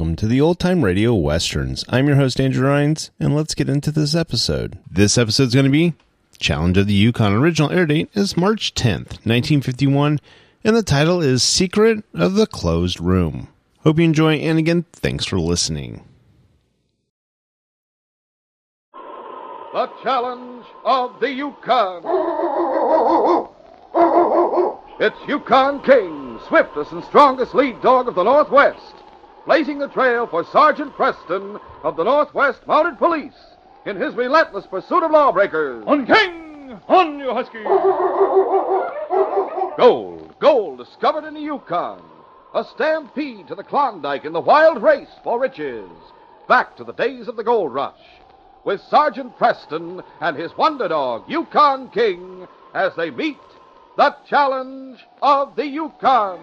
Welcome to the Old Time Radio Westerns. I'm your host, Andrew Rhynes, and let's get into this episode. This episode is going to be Challenge of the Yukon. Original air date is March 10th, 1951, and the title is Secret of the Closed Room. Hope you enjoy, and again, thanks for listening. The challenge of the Yukon. It's Yukon King, swiftest and strongest lead dog of the Northwest, blazing the trail for Sergeant Preston of the Northwest Mounted Police in his relentless pursuit of lawbreakers. On King! On, you husky! Gold, gold discovered in the Yukon. A stampede to the Klondike in the wild race for riches. Back to the days of the gold rush. With Sergeant Preston and his wonder dog, Yukon King, as they meet the challenge of the Yukon.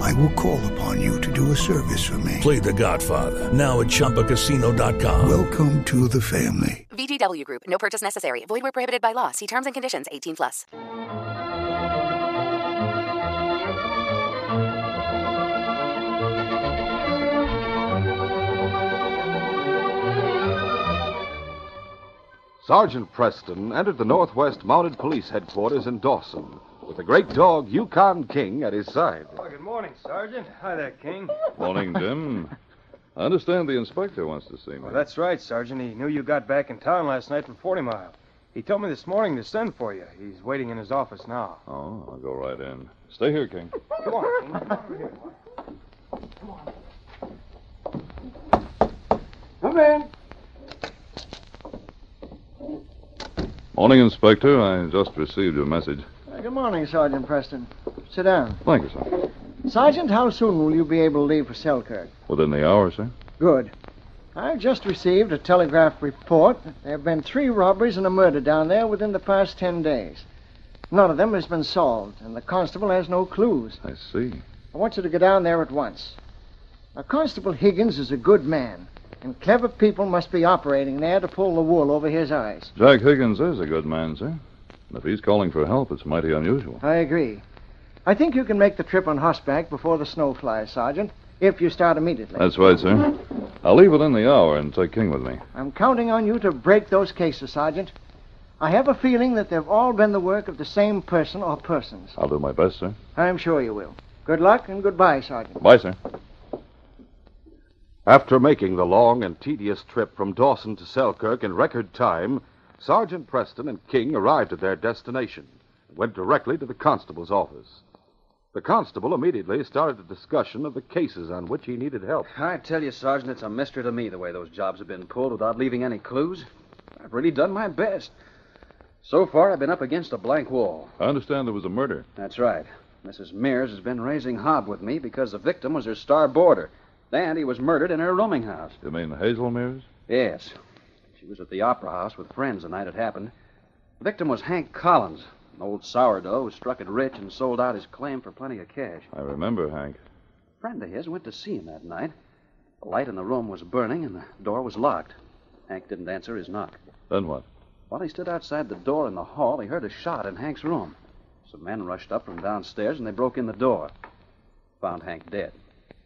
I will call upon you to do a service for me. Play The Godfather now at ChumbaCasino.com. Welcome to the family. VGW Group. No purchase necessary. Void where prohibited by law. See terms and conditions. 18 plus. Sergeant Preston entered the Northwest Mounted Police headquarters in Dawson with the great dog Yukon King at his side. Oh, good morning, Sergeant. Hi there, King. Morning, Jim. I understand the inspector wants to see me. Well, that's right, Sergeant. He knew you got back in town last night from 40 Mile. He told me this morning to send for you. He's waiting in his office now. Oh, I'll go right in. Stay here, King. Come on, King. Come over here. Come in. Morning, Inspector. I just received your message. Good morning, Sergeant Preston. Sit down. Thank you, sir. Sergeant, how soon will you be able to leave for Selkirk? Within the hour, sir? Good. I've just received a telegraph report that there have been three robberies and a murder down there within the past ten days. None of them has been solved, and the constable has no clues. I see. I want you to go down there at once. Now, Constable Higgins is a good man, and clever people must be operating there to pull the wool over his eyes. Jack Higgins is a good man, sir. And if he's calling for help, it's mighty unusual. I agree. I think you can make the trip on horseback before the snow flies, Sergeant, if you start immediately. That's right, sir. I'll leave within the hour and take King with me. I'm counting on you to break those cases, Sergeant. I have a feeling that they've all been the work of the same person or persons. I'll do my best, sir. I'm sure you will. Good luck and goodbye, Sergeant. Bye, sir. After making the long and tedious trip from Dawson to Selkirk in record time, Sergeant Preston and King arrived at their destination and went directly to the constable's office. The constable immediately started a discussion of the cases on which he needed help. I tell you, Sergeant, it's a mystery to me the way those jobs have been pulled without leaving any clues. I've really done my best. So far, I've been up against a blank wall. I understand there was a murder. That's right. Mrs. Mears has been raising hob with me because the victim was her star boarder, and he was murdered in her rooming house. You mean Hazel Mears? Yes. She was at the Opera House with friends the night it happened. The victim was Hank Collins, an Old Sourdough who struck it rich and sold out his claim for plenty of cash. I remember, Hank. A friend of his went to see him that night. The light in the room was burning and the door was locked. Hank didn't answer his knock. Then what? While he stood outside the door in the hall, he heard a shot in Hank's room. Some men rushed up from downstairs and they broke in the door. Found Hank dead.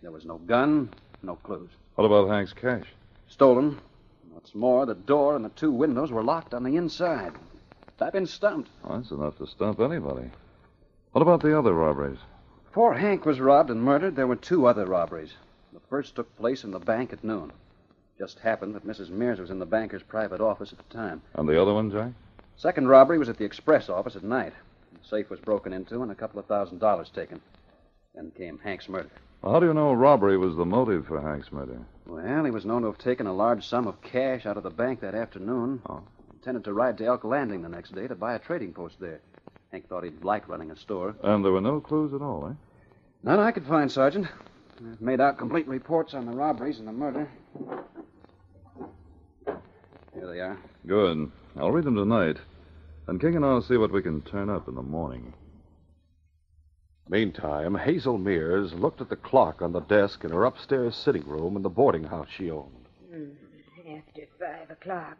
There was no gun, no clues. What about Hank's cash? Stolen. What's more, the door and the two windows were locked on the inside. I've been stumped. Well, that's enough to stump anybody. What about the other robberies? Before Hank was robbed and murdered, there were two other robberies. The first took place in the bank at noon. Just happened that Mrs. Mears was in the banker's private office at the time. And the other one, Jack? Second robbery was at the express office at night. The safe was broken into and a couple of thousand dollars taken. Then came Hank's murder. Well, how do you know robbery was the motive for Hank's murder? Well, he was known to have taken a large sum of cash out of the bank that afternoon. Oh. Intended to ride to Elk Landing the next day to buy a trading post there. Hank thought he'd like running a store. And there were no clues at all, eh? None I could find, Sergeant. I've made out complete reports on the robberies and the murder. Here they are. Good. I'll read them tonight. And King and I'll see what we can turn up in the morning. Meantime, Hazel Mears looked at the clock on the desk in her upstairs sitting room in the boarding house she owned. Hmm, after five o'clock.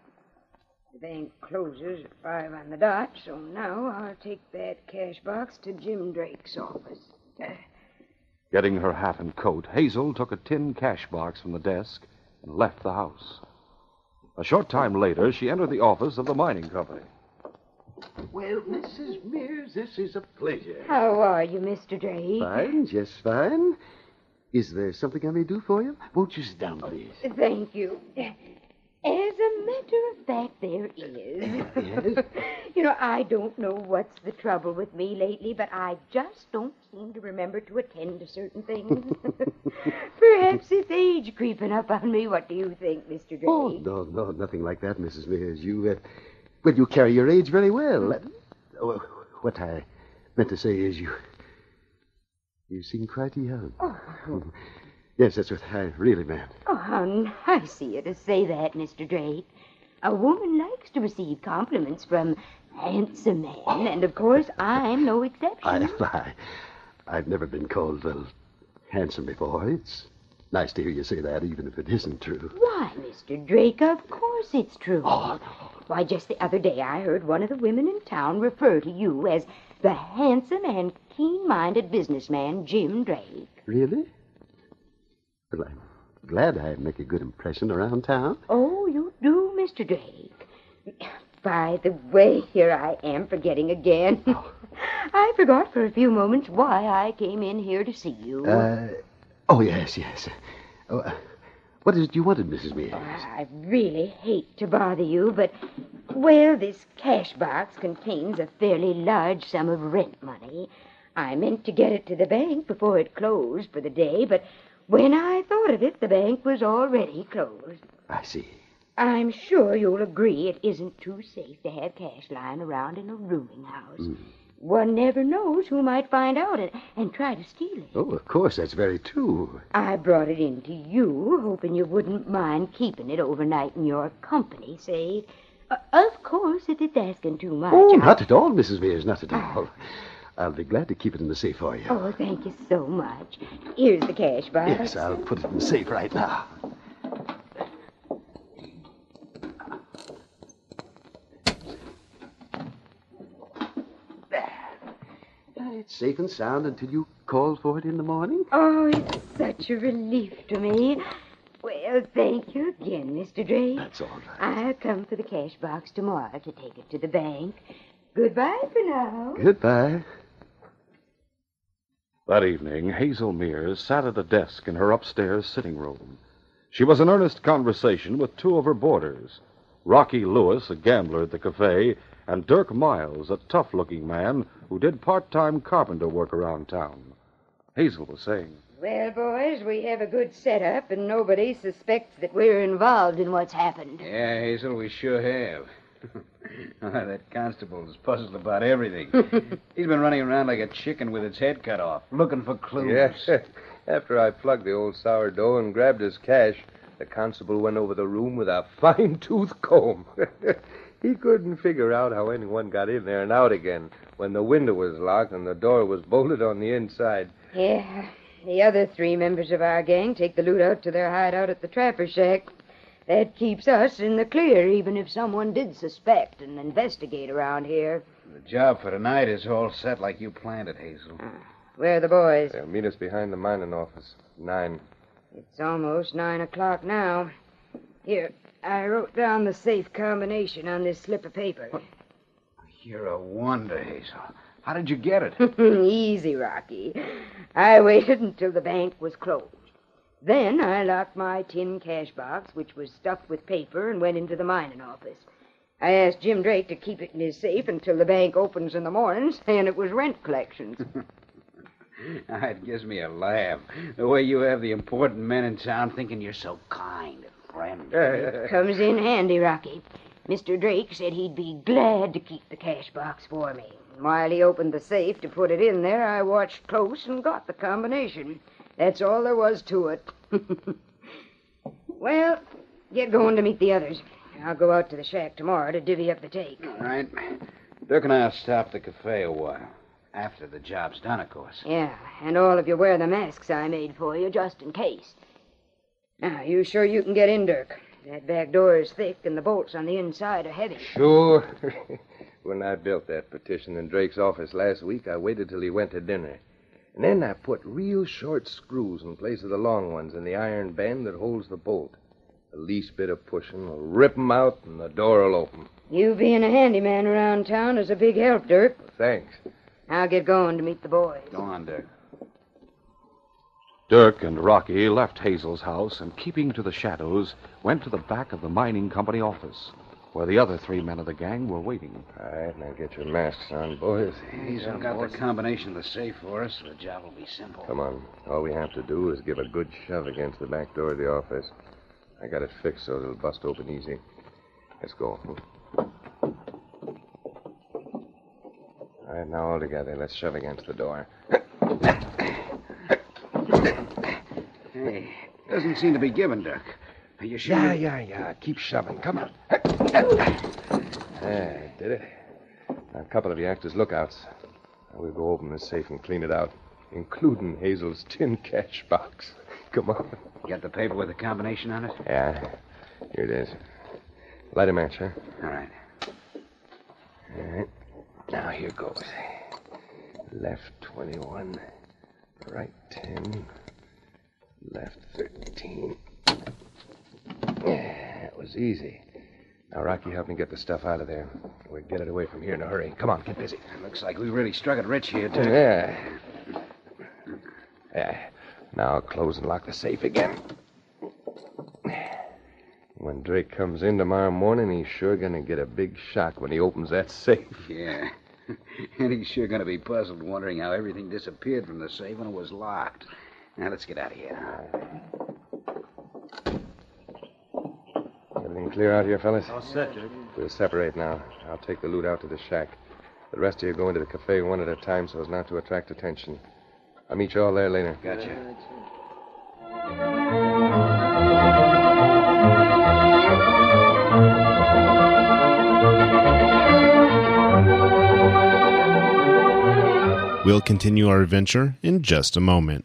The bank closes at five on the dot, so now I'll take that cash box to Jim Drake's office. Getting her hat and coat, Hazel took a tin cash box from the desk and left the house. A short time later, she entered the office of the mining company. Well, Mrs. Mears, this is a pleasure. how are you, Mr. Drake? Fine, just fine. Is there something I may do for you? Won't you sit down, please? Thank you. As a matter of fact, there is. Yes? you know, I don't know what's the trouble with me lately, but I just don't seem to remember to attend to certain things. Perhaps it's age creeping up on me. What do you think, Mr. Drake? Oh, no, no, nothing like that, Mrs. Mears. You, uh, well, you carry your age very well. Uh, what I meant to say is you, you seem quite young. Yes, that's what I really meant. Oh, how nice of you to say that, Mr. Drake. A woman likes to receive compliments from handsome men, and of course I'm no exception. I, I, I've never been called, well, handsome before. It's nice to hear you say that, even if it isn't true. Why, Mr. Drake, of course it's true. Why, just the other day I heard one of the women in town refer to you as the handsome and keen-minded businessman Jim Drake. Really? Well, I'm glad I make a good impression around town. Oh, you do, Mr. Drake. By the way, here I am forgetting again. I forgot for a few moments why I came in here to see you. Uh, oh, yes, yes. Oh, uh, what is it you wanted, Mrs. Mears? I really hate to bother you, but, well, this cash box contains a fairly large sum of rent money. I meant to get it to the bank before it closed for the day, but when I thought of it, the bank was already closed. I see. I'm sure you'll agree it isn't too safe to have cash lying around in a rooming house. Hmm. One never knows who might find out and, and try to steal it. Oh, of course, that's very true. I brought it in to you, hoping you wouldn't mind keeping it overnight in your company, say. Uh, of course, if it's asking too much. Oh, I- not at all, Mrs. Mears, not at all. I'll be glad to keep it in the safe for you. Oh, thank you so much. Here's the cash box. Yes, I'll put it in the safe right now. There. Uh, It's safe and sound until you call for it in the morning. Oh, it's such a relief to me. Well, thank you again, Mr. Drake. That's all right. I'll come for the cash box tomorrow to take it to the bank. Goodbye for now. Goodbye. That evening, Hazel Mears sat at a desk in her upstairs sitting room. She was in earnest conversation with two of her boarders Rocky Lewis, a gambler at the cafe, and Dirk Miles, a tough looking man who did part time carpenter work around town. Hazel was saying, Well, boys, we have a good setup, and nobody suspects that we're involved in what's happened. Yeah, Hazel, we sure have. That constable's puzzled about everything. He's been running around like a chicken with its head cut off, looking for clues. Yes. After I plugged the old sourdough and grabbed his cash, the constable went over the room with a fine tooth comb. he couldn't figure out how anyone got in there and out again when the window was locked and the door was bolted on the inside. Yeah. The other three members of our gang take the loot out to their hideout at the Trapper Shack. That keeps us in the clear, even if someone did suspect and investigate around here. The job for tonight is all set like you planned it, Hazel. Ah, where are the boys? They'll meet us behind the mining office. Nine. It's almost nine o'clock now. Here, I wrote down the safe combination on this slip of paper. You're a wonder, Hazel. How did you get it? Easy, Rocky. I waited until the bank was closed. Then I locked my tin cash box, which was stuffed with paper, and went into the mining office. I asked Jim Drake to keep it in his safe until the bank opens in the morning, saying it was rent collections. It gives me a laugh. The way you have the important men in town thinking you're so kind and friendly. Comes in handy, Rocky. Mr. Drake said he'd be glad to keep the cash box for me. While he opened the safe to put it in there, I watched close and got the combination. That's all there was to it. well, get going to meet the others. I'll go out to the shack tomorrow to divvy up the take. All right. Dirk and I'll stop at the cafe a while. After the job's done, of course. Yeah, and all of you wear the masks I made for you just in case. Now, you sure you can get in, Dirk? That back door is thick, and the bolts on the inside are heavy. Sure. when I built that partition in Drake's office last week, I waited till he went to dinner. And then I put real short screws in place of the long ones in the iron band that holds the bolt. The least bit of pushing will rip 'em out, and the door will open. You being a handyman around town is a big help, Dirk. Thanks. I'll get going to meet the boys. Go on, Dirk. Dirk and Rocky left Hazel's house and, keeping to the shadows, went to the back of the mining company office, where the other three men of the gang were waiting. All right, now get your masks on, boys. Hazel got the combination of the safe for us, so the job will be simple. Come on. All we have to do is give a good shove against the back door of the office. I got it fixed so it'll bust open easy. Let's go. All right, now all together. Let's shove against the door. Hey, doesn't seem to be giving, Dirk. Are you sure? Yeah, yeah, yeah. Keep shoving. Come on. There, did it. Now, a couple of you actors' lookouts. Now, we'll go open this safe and clean it out, including Hazel's tin cash box. Come on. You got the paper with the combination on it? Yeah. Here it is. Light a match, huh? All right. All right. Now, here goes. Left 21. Right 10. Left 13. Yeah, that was easy. Now, Rocky, help me get the stuff out of there. We'll get it away from here in a hurry. Come on, get busy. Looks like we really struck it rich here, too. Yeah. Yeah. Now close and lock the safe again. When Drake comes in tomorrow morning, he's sure gonna get a big shock when he opens that safe. Yeah. and he's sure going to be puzzled wondering how everything disappeared from the safe when it was locked. Now, let's get out of here. Everything clear out here, fellas? All set, Dirk. We'll separate now. I'll take the loot out to the shack. The rest of you go into the cafe one at a time so as not to attract attention. I'll meet you all there later. Gotcha. We'll continue our adventure in just a moment.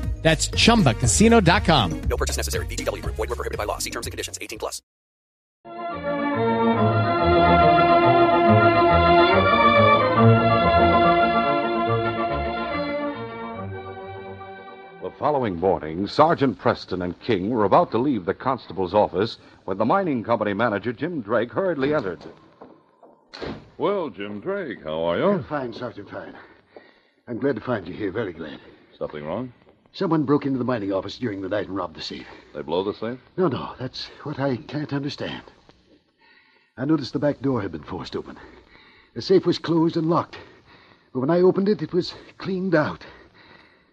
That's chumbacasino.com. No purchase necessary. VGW Group. Void were prohibited by law. See terms and conditions. 18 plus. The following morning, Sergeant Preston and King were about to leave the constable's office when the mining company manager, Jim Drake, hurriedly entered. Well, Jim Drake, how are you? Fine, Sergeant, fine. I'm glad to find you here, very glad. Something wrong? Someone broke into the mining office during the night and robbed the safe. They blow the safe? No, no, that's what I can't understand. I noticed the back door had been forced open. The safe was closed and locked. But when I opened it, it was cleaned out.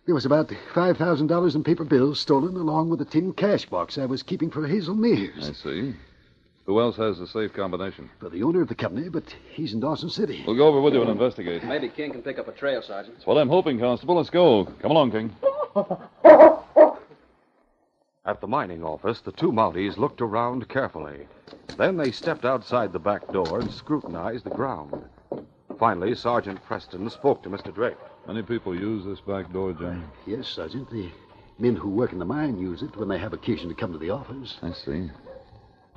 There was about $5,000 in paper bills stolen, along with a tin cash box I was keeping for Hazel Mears. I see. Who else has the safe combination? For the owner of the company, but he's in Dawson City. We'll go over with you and investigate. Maybe King can pick up a trail, Sergeant. That's what I'm hoping, Constable. Let's go. Come along, King. At the mining office, the two Mounties looked around carefully. Then they stepped outside the back door and scrutinized the ground. Finally, Sergeant Preston spoke to Mr. Drake. Many people use this back door, Jim. Yes, Sergeant. The men who work in the mine use it when they have occasion to come to the office. I see.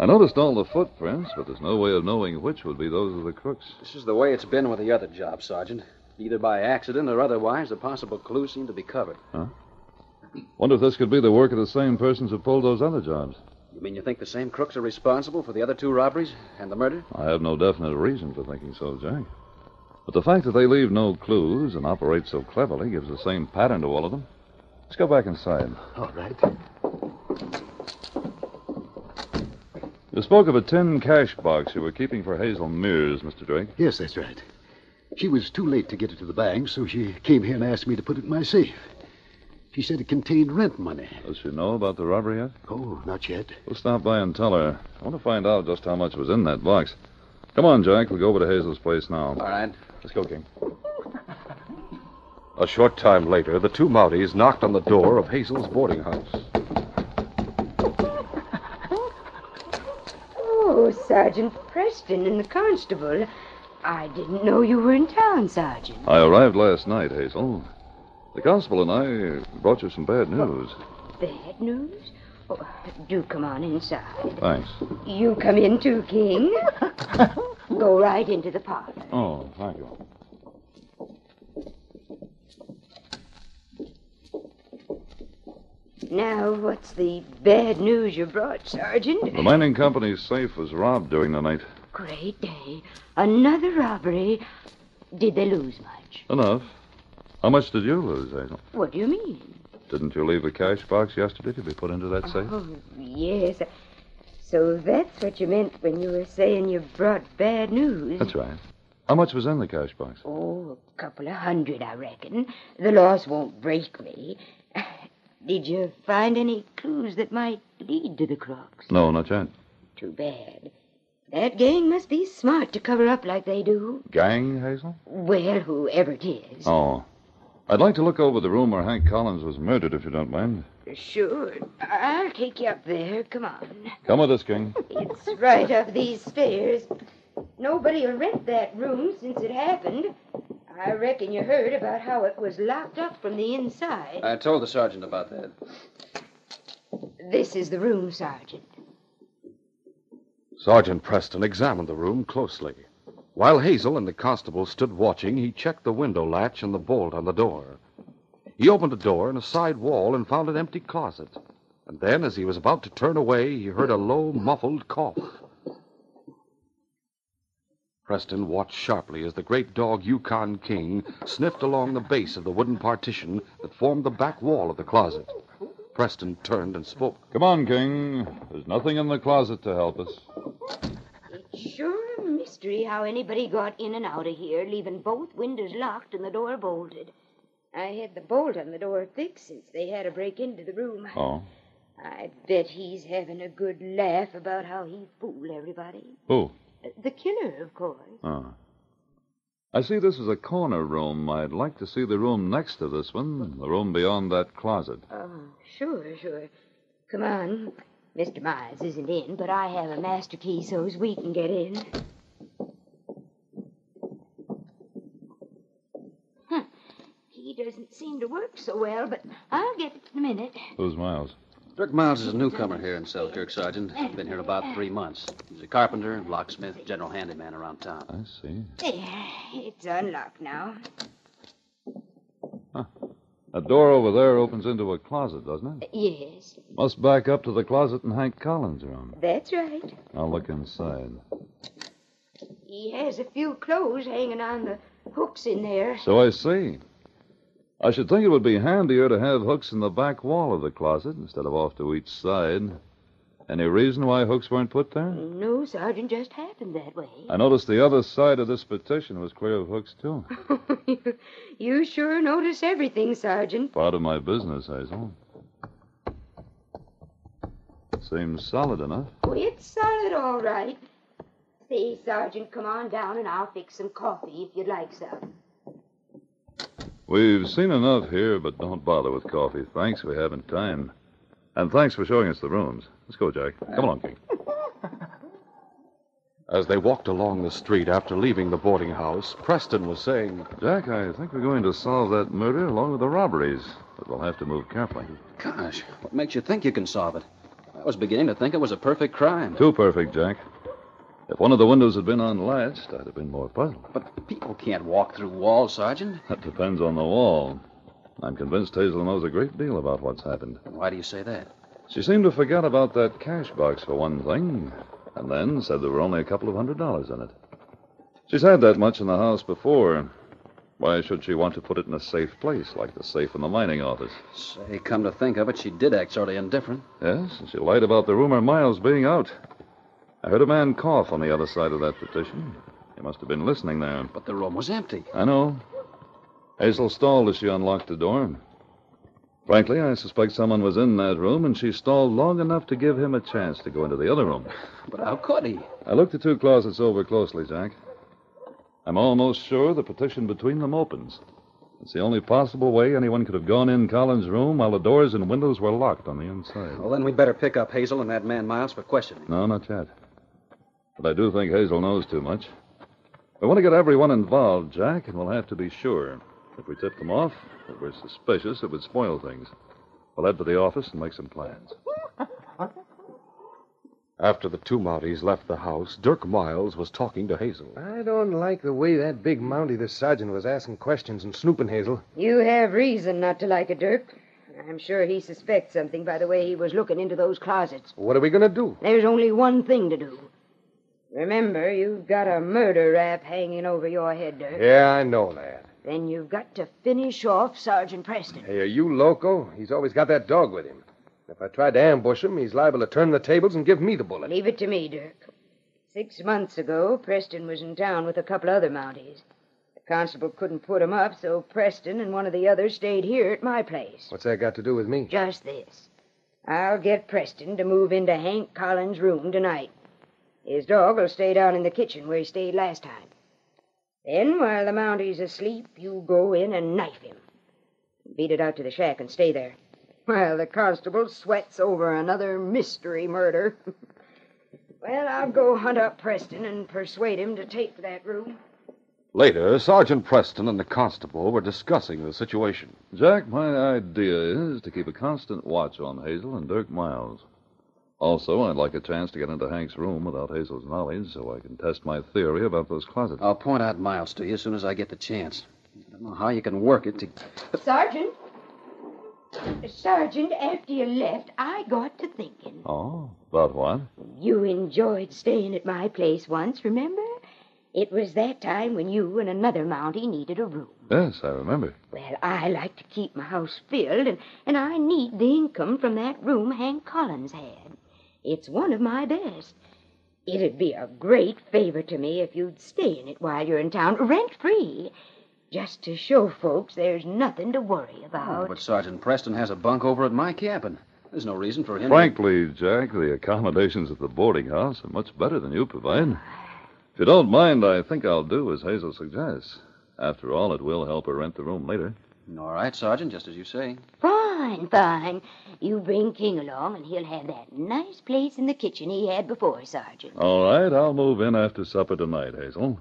I noticed all the footprints, but there's no way of knowing which would be those of the crooks. This is the way it's been with the other job, Sergeant. Either by accident or otherwise, the possible clues seem to be covered. Huh? Wonder if this could be the work of the same persons who pulled those other jobs. You mean you think the same crooks are responsible for the other two robberies and the murder? I have no definite reason for thinking so, Jack. But the fact that they leave no clues and operate so cleverly gives the same pattern to all of them. Let's go back inside. All right. You spoke of a tin cash box you were keeping for Hazel Mears, Mr. Drake. Yes, that's right. She was too late to get it to the bank, so she came here and asked me to put it in my safe. She said it contained rent money. Does she know about the robbery yet? Oh, not yet. We'll stop by and tell her. I want to find out just how much was in that box. Come on, Jack. We'll go over to Hazel's place now. All right. Let's go, King. A short time later, the two Mounties knocked on the door of Hazel's boarding house. Oh, Sergeant Preston and the constable. I didn't know you were in town, Sergeant. I arrived last night, Hazel. The constable and I brought you some bad news. Bad news? Oh, do come on inside. Thanks. You come in too, King. Go right into the parlor. Oh, thank you. Now, what's the bad news you brought, Sergeant? The mining company's safe was robbed during the night. Great day. Another robbery. Did they lose much? Enough. How much did you lose, Hazel? What do you mean? Didn't you leave the cash box yesterday to be put into that safe? Oh, yes. So that's what you meant when you were saying you brought bad news. That's right. How much was in the cash box? Oh, a couple of hundred, I reckon. The loss won't break me. Did you find any clues that might lead to the crooks? No, not yet. Too bad. That gang must be smart to cover up like they do. Gang, Hazel? Well, whoever it is. Oh. I'd like to look over the room where Hank Collins was murdered, if you don't mind. Sure. I'll take you up there. Come on. Come with us, King. It's right up these stairs. Nobody'll rent that room since it happened. I reckon you heard about how it was locked up from the inside. I told the sergeant about that. This is the room, Sergeant. Sergeant Preston examined the room closely. While Hazel and the constable stood watching, he checked the window latch and the bolt on the door. He opened a door in a side wall and found an empty closet. And then, as he was about to turn away, he heard a low, muffled cough. Preston watched sharply as the great dog Yukon King sniffed along the base of the wooden partition that formed the back wall of the closet. Preston turned and spoke. Come on, King. There's nothing in the closet to help us. It's sure a mystery how anybody got in and out of here, leaving both windows locked and the door bolted. I had the bolt on the door fixed since they had to break into the room. Oh. I bet he's having a good laugh about how he fooled everybody. Who? The killer, of course. Ah. I see this is a corner room. I'd like to see the room next to this one, the room beyond that closet. Oh, sure, sure. Come on. Mr. Miles isn't in, but I have a master key so's we can get in. Huh. He doesn't seem to work so well, but I'll get it in a minute. Who's Miles? Dirk Miles is a newcomer here in Selkirk, Sergeant. Been here about three months. He's a carpenter, locksmith, general handyman around town. I see. It's unlocked now. Huh. That door over there opens into a closet, doesn't it? Yes, Must back up to the closet in Hank Collins' room. that's right. I'll look inside. He has a few clothes hanging on the hooks in there. So I see. I should think it would be handier to have hooks in the back wall of the closet instead of off to each side. Any reason why hooks weren't put there? No, Sergeant, just happened that way. I noticed the other side of this petition was clear of hooks, too. You sure notice everything, Sergeant. Part of my business, Hazel. Seems solid enough. Oh, it's solid, all right. Say, Sergeant, come on down and I'll fix some coffee if you'd like some. We've seen enough here, but don't bother with coffee. Thanks, we haven't time. And thanks for showing us the rooms. Let's go, Jack. Come along, King. As they walked along the street after leaving the boarding house, Preston was saying, Jack, I think we're going to solve that murder along with the robberies, but we'll have to move carefully. Gosh, what makes you think you can solve it? I was beginning to think it was a perfect crime. Too perfect, Jack. If one of the windows had been unlatched, I'd have been more puzzled. But people can't walk through walls, Sergeant. That depends on the wall. I'm convinced Hazel knows a great deal about what's happened. Why do you say that? She seemed to forget about that cash box, for one thing, and then said there were only a couple of hundred dollars in it. She's had that much in the house before. Why should she want to put it in a safe place, like the safe in the mining office? Say, come to think of it, she did act sort of indifferent. Yes, and she lied about the rumor Miles being out. I heard a man cough on the other side of that partition. He must have been listening there. But the room was empty. I know. Hazel stalled as she unlocked the door. Frankly, I suspect someone was in that room, and she stalled long enough to give him a chance to go into the other room. But how could he? I looked the two closets over closely, Jack. I'm almost sure the partition between them opens. It's the only possible way anyone could have gone in Collins' room while the doors and windows were locked on the inside. Well, then we'd better pick up Hazel and that man Miles for questioning. No, not yet. But I do think Hazel knows too much. We want to get everyone involved, Jack, and we'll have to be sure. If we tip them off, if we're suspicious, it would spoil things. We'll head for the office and make some plans. after the two Mounties left the house, Dirk Miles was talking to Hazel. I don't like the way that big Mountie, the sergeant, was asking questions and snooping, Hazel. You have reason not to like it, Dirk. I'm sure he suspects something by the way he was looking into those closets. What are we going to do? There's only one thing to do. Remember, you've got a murder rap hanging over your head, Dirk. Yeah, I know that. Then you've got to finish off Sergeant Preston. Hey, are you loco? He's always got that dog with him. If I tried to ambush him, he's liable to turn the tables and give me the bullet. Leave it to me, Dirk. Six months ago, Preston was in town with a couple other Mounties. The constable couldn't put 'em up, so Preston and one of the others stayed here at my place. What's that got to do with me? Just this. I'll get Preston to move into Hank Collins' room tonight. His dog will stay down in the kitchen where he stayed last time. Then, while the Mountie's asleep, you go in and knife him. Beat it out to the shack and stay there. While the constable sweats over another mystery murder. well, I'll go hunt up Preston and persuade him to take that room. Later, Sergeant Preston and the constable were discussing the situation. Jack, my idea is to keep a constant watch on Hazel and Dirk Miles. Also, I'd like a chance to get into Hank's room without Hazel's knowledge so I can test my theory about those closets. I'll point out Miles to you as soon as I get the chance. I don't know how you can work it to. Sergeant? Sergeant, after you left, I got to thinking. Oh, about what? You enjoyed staying at my place once, remember? It was that time when you and another Mountie needed a room. Yes, I remember. Well, I like to keep my house filled, and, and I need the income from that room Hank Collins had. It's one of my best. It'd be a great favor to me if you'd stay in it while you're in town, rent free, just to show folks there's nothing to worry about. Oh, but Sergeant Preston has a bunk over at my cabin. There's no reason for him. to- Frankly, Jack, the accommodations at the boarding house are much better than you provide. If you don't mind, I think I'll do as Hazel suggests. After all, it will help her rent the room later. All right, Sergeant, just as you say. Fine, fine. Fine. You bring King along, and he'll have that nice place in the kitchen he had before, Sergeant. All right, I'll move in after supper tonight, Hazel.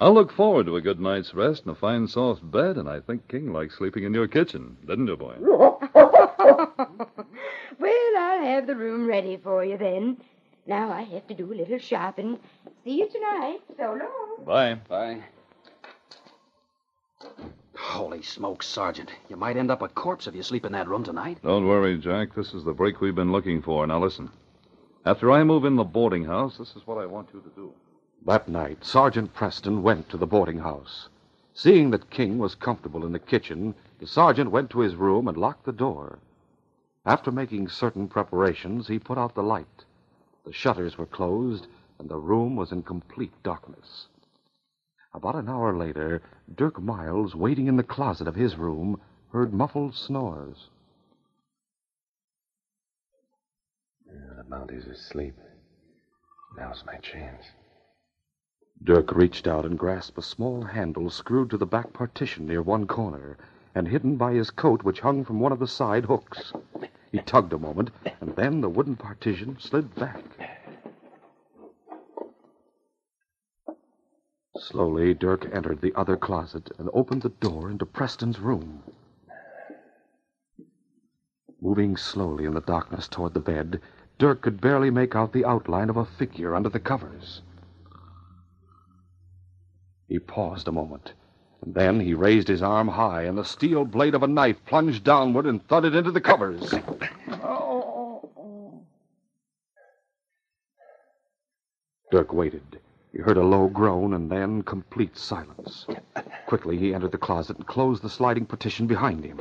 I'll look forward to a good night's rest and a fine soft bed, and I think King likes sleeping in your kitchen, didn't you, boy? Well, I'll have the room ready for you then. Now I have to do a little shopping. See you tonight. So long. Bye. Bye. Holy smokes, Sergeant. You might end up a corpse if you sleep in that room tonight. Don't worry, Jack. This is the break we've been looking for. Now listen. After I move in the boarding house, this is what I want you to do. That night, Sergeant Preston went to the boarding house. Seeing that King was comfortable in the kitchen, the sergeant went to his room and locked the door. After making certain preparations, he put out the light. The shutters were closed, and the room was in complete darkness. About an hour later, Dirk Miles, waiting in the closet of his room, heard muffled snores. The Mounties asleep. Now's my chance. Dirk reached out and grasped a small handle screwed to the back partition near one corner and hidden by his coat, which hung from one of the side hooks. He tugged a moment, and then the wooden partition slid back. Slowly, Dirk entered the other closet and opened the door into Preston's room. Moving slowly in the darkness toward the bed, Dirk could barely make out the outline of a figure under the covers. He paused a moment, and then he raised his arm high, and the steel blade of a knife plunged downward and thudded into the covers. Oh. Dirk waited. He heard a low groan and then complete silence. Quickly, he entered the closet and closed the sliding partition behind him.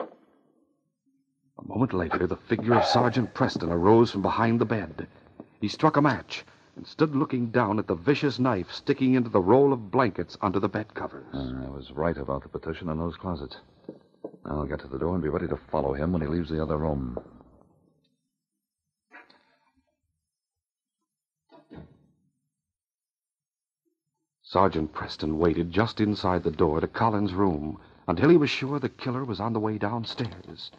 A moment later, the figure of Sergeant Preston arose from behind the bed. He struck a match and stood looking down at the vicious knife sticking into the roll of blankets under the bed covers. Uh, I was right about the partition in those closets. I'll get to the door and be ready to follow him when he leaves the other room. Sergeant Preston waited just inside the door to Collins' room until he was sure the killer was on the way downstairs.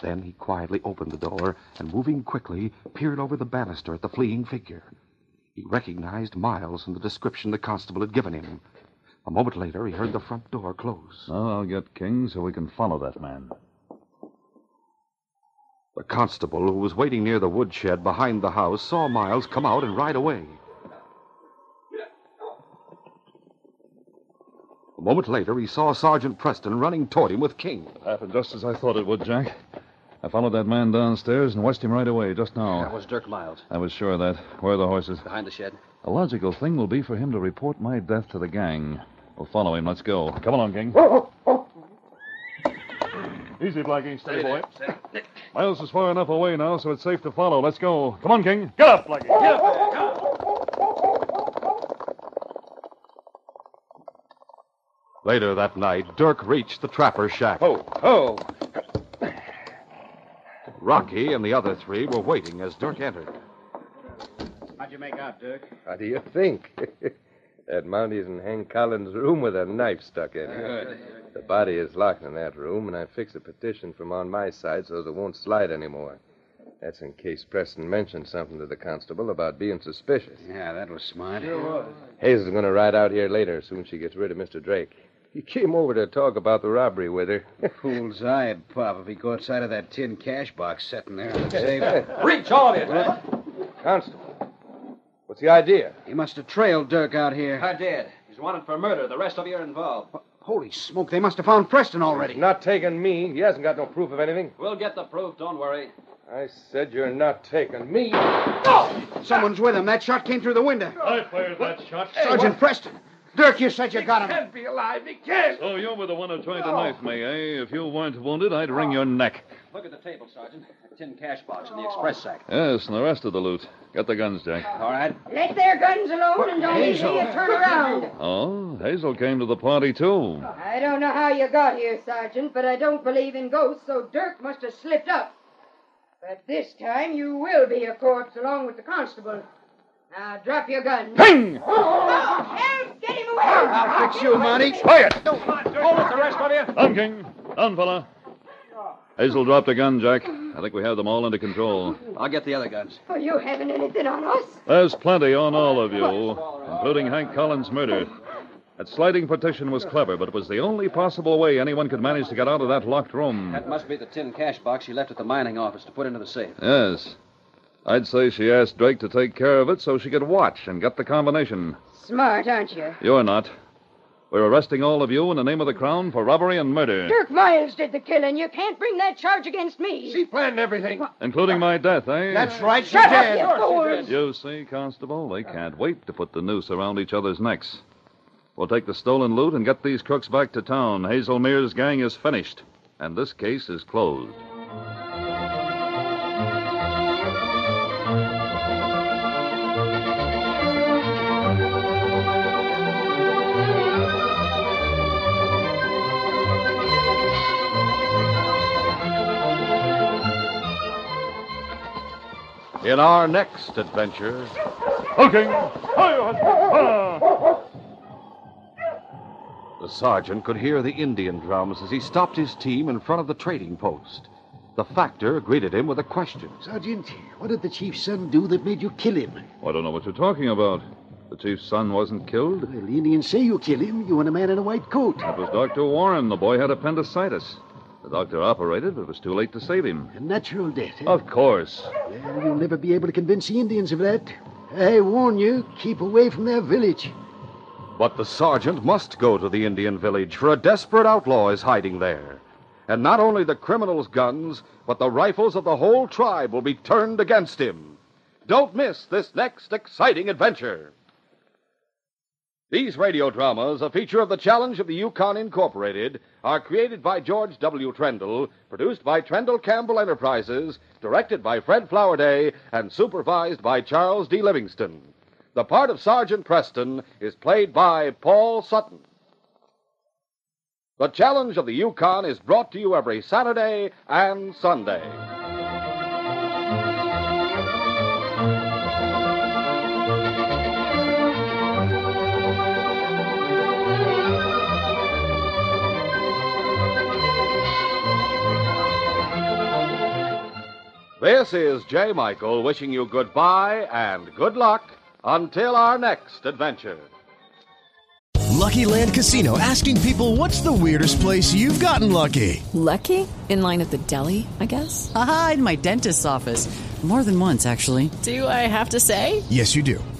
Then he quietly opened the door and, moving quickly, peered over the banister at the fleeing figure. He recognized Miles from the description the constable had given him. A moment later, he heard the front door close. Now I'll get King so we can follow that man. The constable, who was waiting near the woodshed behind the house, saw Miles come out and ride away. A moment later, he saw Sergeant Preston running toward him with King. It happened just as I thought it would, Jack. I followed that man downstairs and watched him right away just now. That was Dirk Miles. I was sure of that. Where are the horses? Behind the shed. A logical thing will be for him to report my death to the gang. We'll follow him. Let's go. Come along, King. Easy, Blackie. Steady, boy. Miles is far enough away now, so it's safe to follow. Let's go. Come on, King. Get up, Blackie. Get up. Later that night, Dirk reached the trapper's shack. Oh, oh. Rocky and the other three were waiting as Dirk entered. How'd you make out, Dirk? How do you think? that Mounties in Hank Collins' room with a knife stuck in it. Good. The body is locked in that room, and I fixed a petition from on my side so that it won't slide anymore. That's in case Preston mentioned something to the constable about being suspicious. Yeah, that was smart. Sure was. Hazel's going to ride out here later as soon as she gets rid of Mr. Drake. He came over to talk about the robbery with her. Fool's eye would pop if he caught sight of that tin cash box sitting there on the table. Reach, all of you! Constable, what's the idea? He must have trailed Dirk out here. I did. He's wanted for murder. The rest of you are involved. Holy smoke, they must have found Preston already. Not taking me. He hasn't got no proof of anything. We'll get the proof, don't worry. I said you're not taking me. Oh, someone's with him. That shot came through the window. I fired that shot. Sergeant Preston. Dirk, you said you got him. can't be alive. He can't. So you were the one who tried to knife me, eh? If you weren't wounded, I'd wring your neck. Look at the table, Sergeant. A tin cash box in the express sack. Yes, and the rest of the loot. Get the guns, Jack. All right. Let their guns alone and don't Hazel. see you turn around. Oh, Hazel came to the party, too. I don't know how you got here, Sergeant, but I don't believe in ghosts, so Dirk must have slipped up. But this time you will be a corpse along with the constable. Now drop your gun. Ping! Oh, help! Get him away! I'll fix you, Mountie. Quiet! Hold it, the rest of you. Down, King. Down, fella. Hazel dropped a gun, Jack. I think we have them all under control. I'll get the other guns. Are you haven't anything on us? There's plenty on all of you, including Hank Collins' murder. That sliding partition was clever, but it was the only possible way anyone could manage to get out of that locked room. That must be the tin cash box she left at the mining office to put into the safe. Yes. I'd say she asked Drake to take care of it so she could watch and get the combination. Smart, aren't you? You're not. We're arresting all of you in the name of the Crown for robbery and murder, Dirk Miles did the killing. You can't bring that charge against me. She planned everything. including my death, eh? That's right, she Shut up, did. you fools! You see, Constable, they can't wait to put the noose around each other's necks. We'll take the stolen loot and get these crooks back to town. Hazel Mears' gang is finished, and this case is closed. In our next adventure. Okay. The sergeant could hear the Indian drums as he stopped his team in front of the trading post. The factor greeted him with a question. Sergeant, what did the chief's son do that made you kill him? I don't know what you're talking about. The chief's son wasn't killed. Well, the Indians say you killed him. You and a man in a white coat. That was Dr. Warren. The boy had appendicitis. The doctor operated, but it was too late to save him. A natural death. eh? Of course. Well, you'll never be able to convince the Indians of that. I warn you, keep away from their village. But the sergeant must go to the Indian village, for a desperate outlaw is hiding there. And not only the criminal's guns, but the rifles of the whole tribe will be turned against him. Don't miss this next exciting adventure. These radio dramas, a feature of the Challenge of the Yukon Incorporated, are created by George W. Trendle, produced by Trendle Campbell Enterprises, directed by Fred Flowerday, and supervised by Charles D. Livingston. The part of Sergeant Preston is played by Paul Sutton. The Challenge of the Yukon is brought to you every Saturday and Sunday. This is Jay Michael wishing you goodbye and good luck until our next adventure. Lucky Land Casino asking people what's the weirdest place you've gotten lucky? Lucky? In line at the deli, I guess? Aha, in my dentist's office. More than once, actually. Do I have to say? Yes, you do.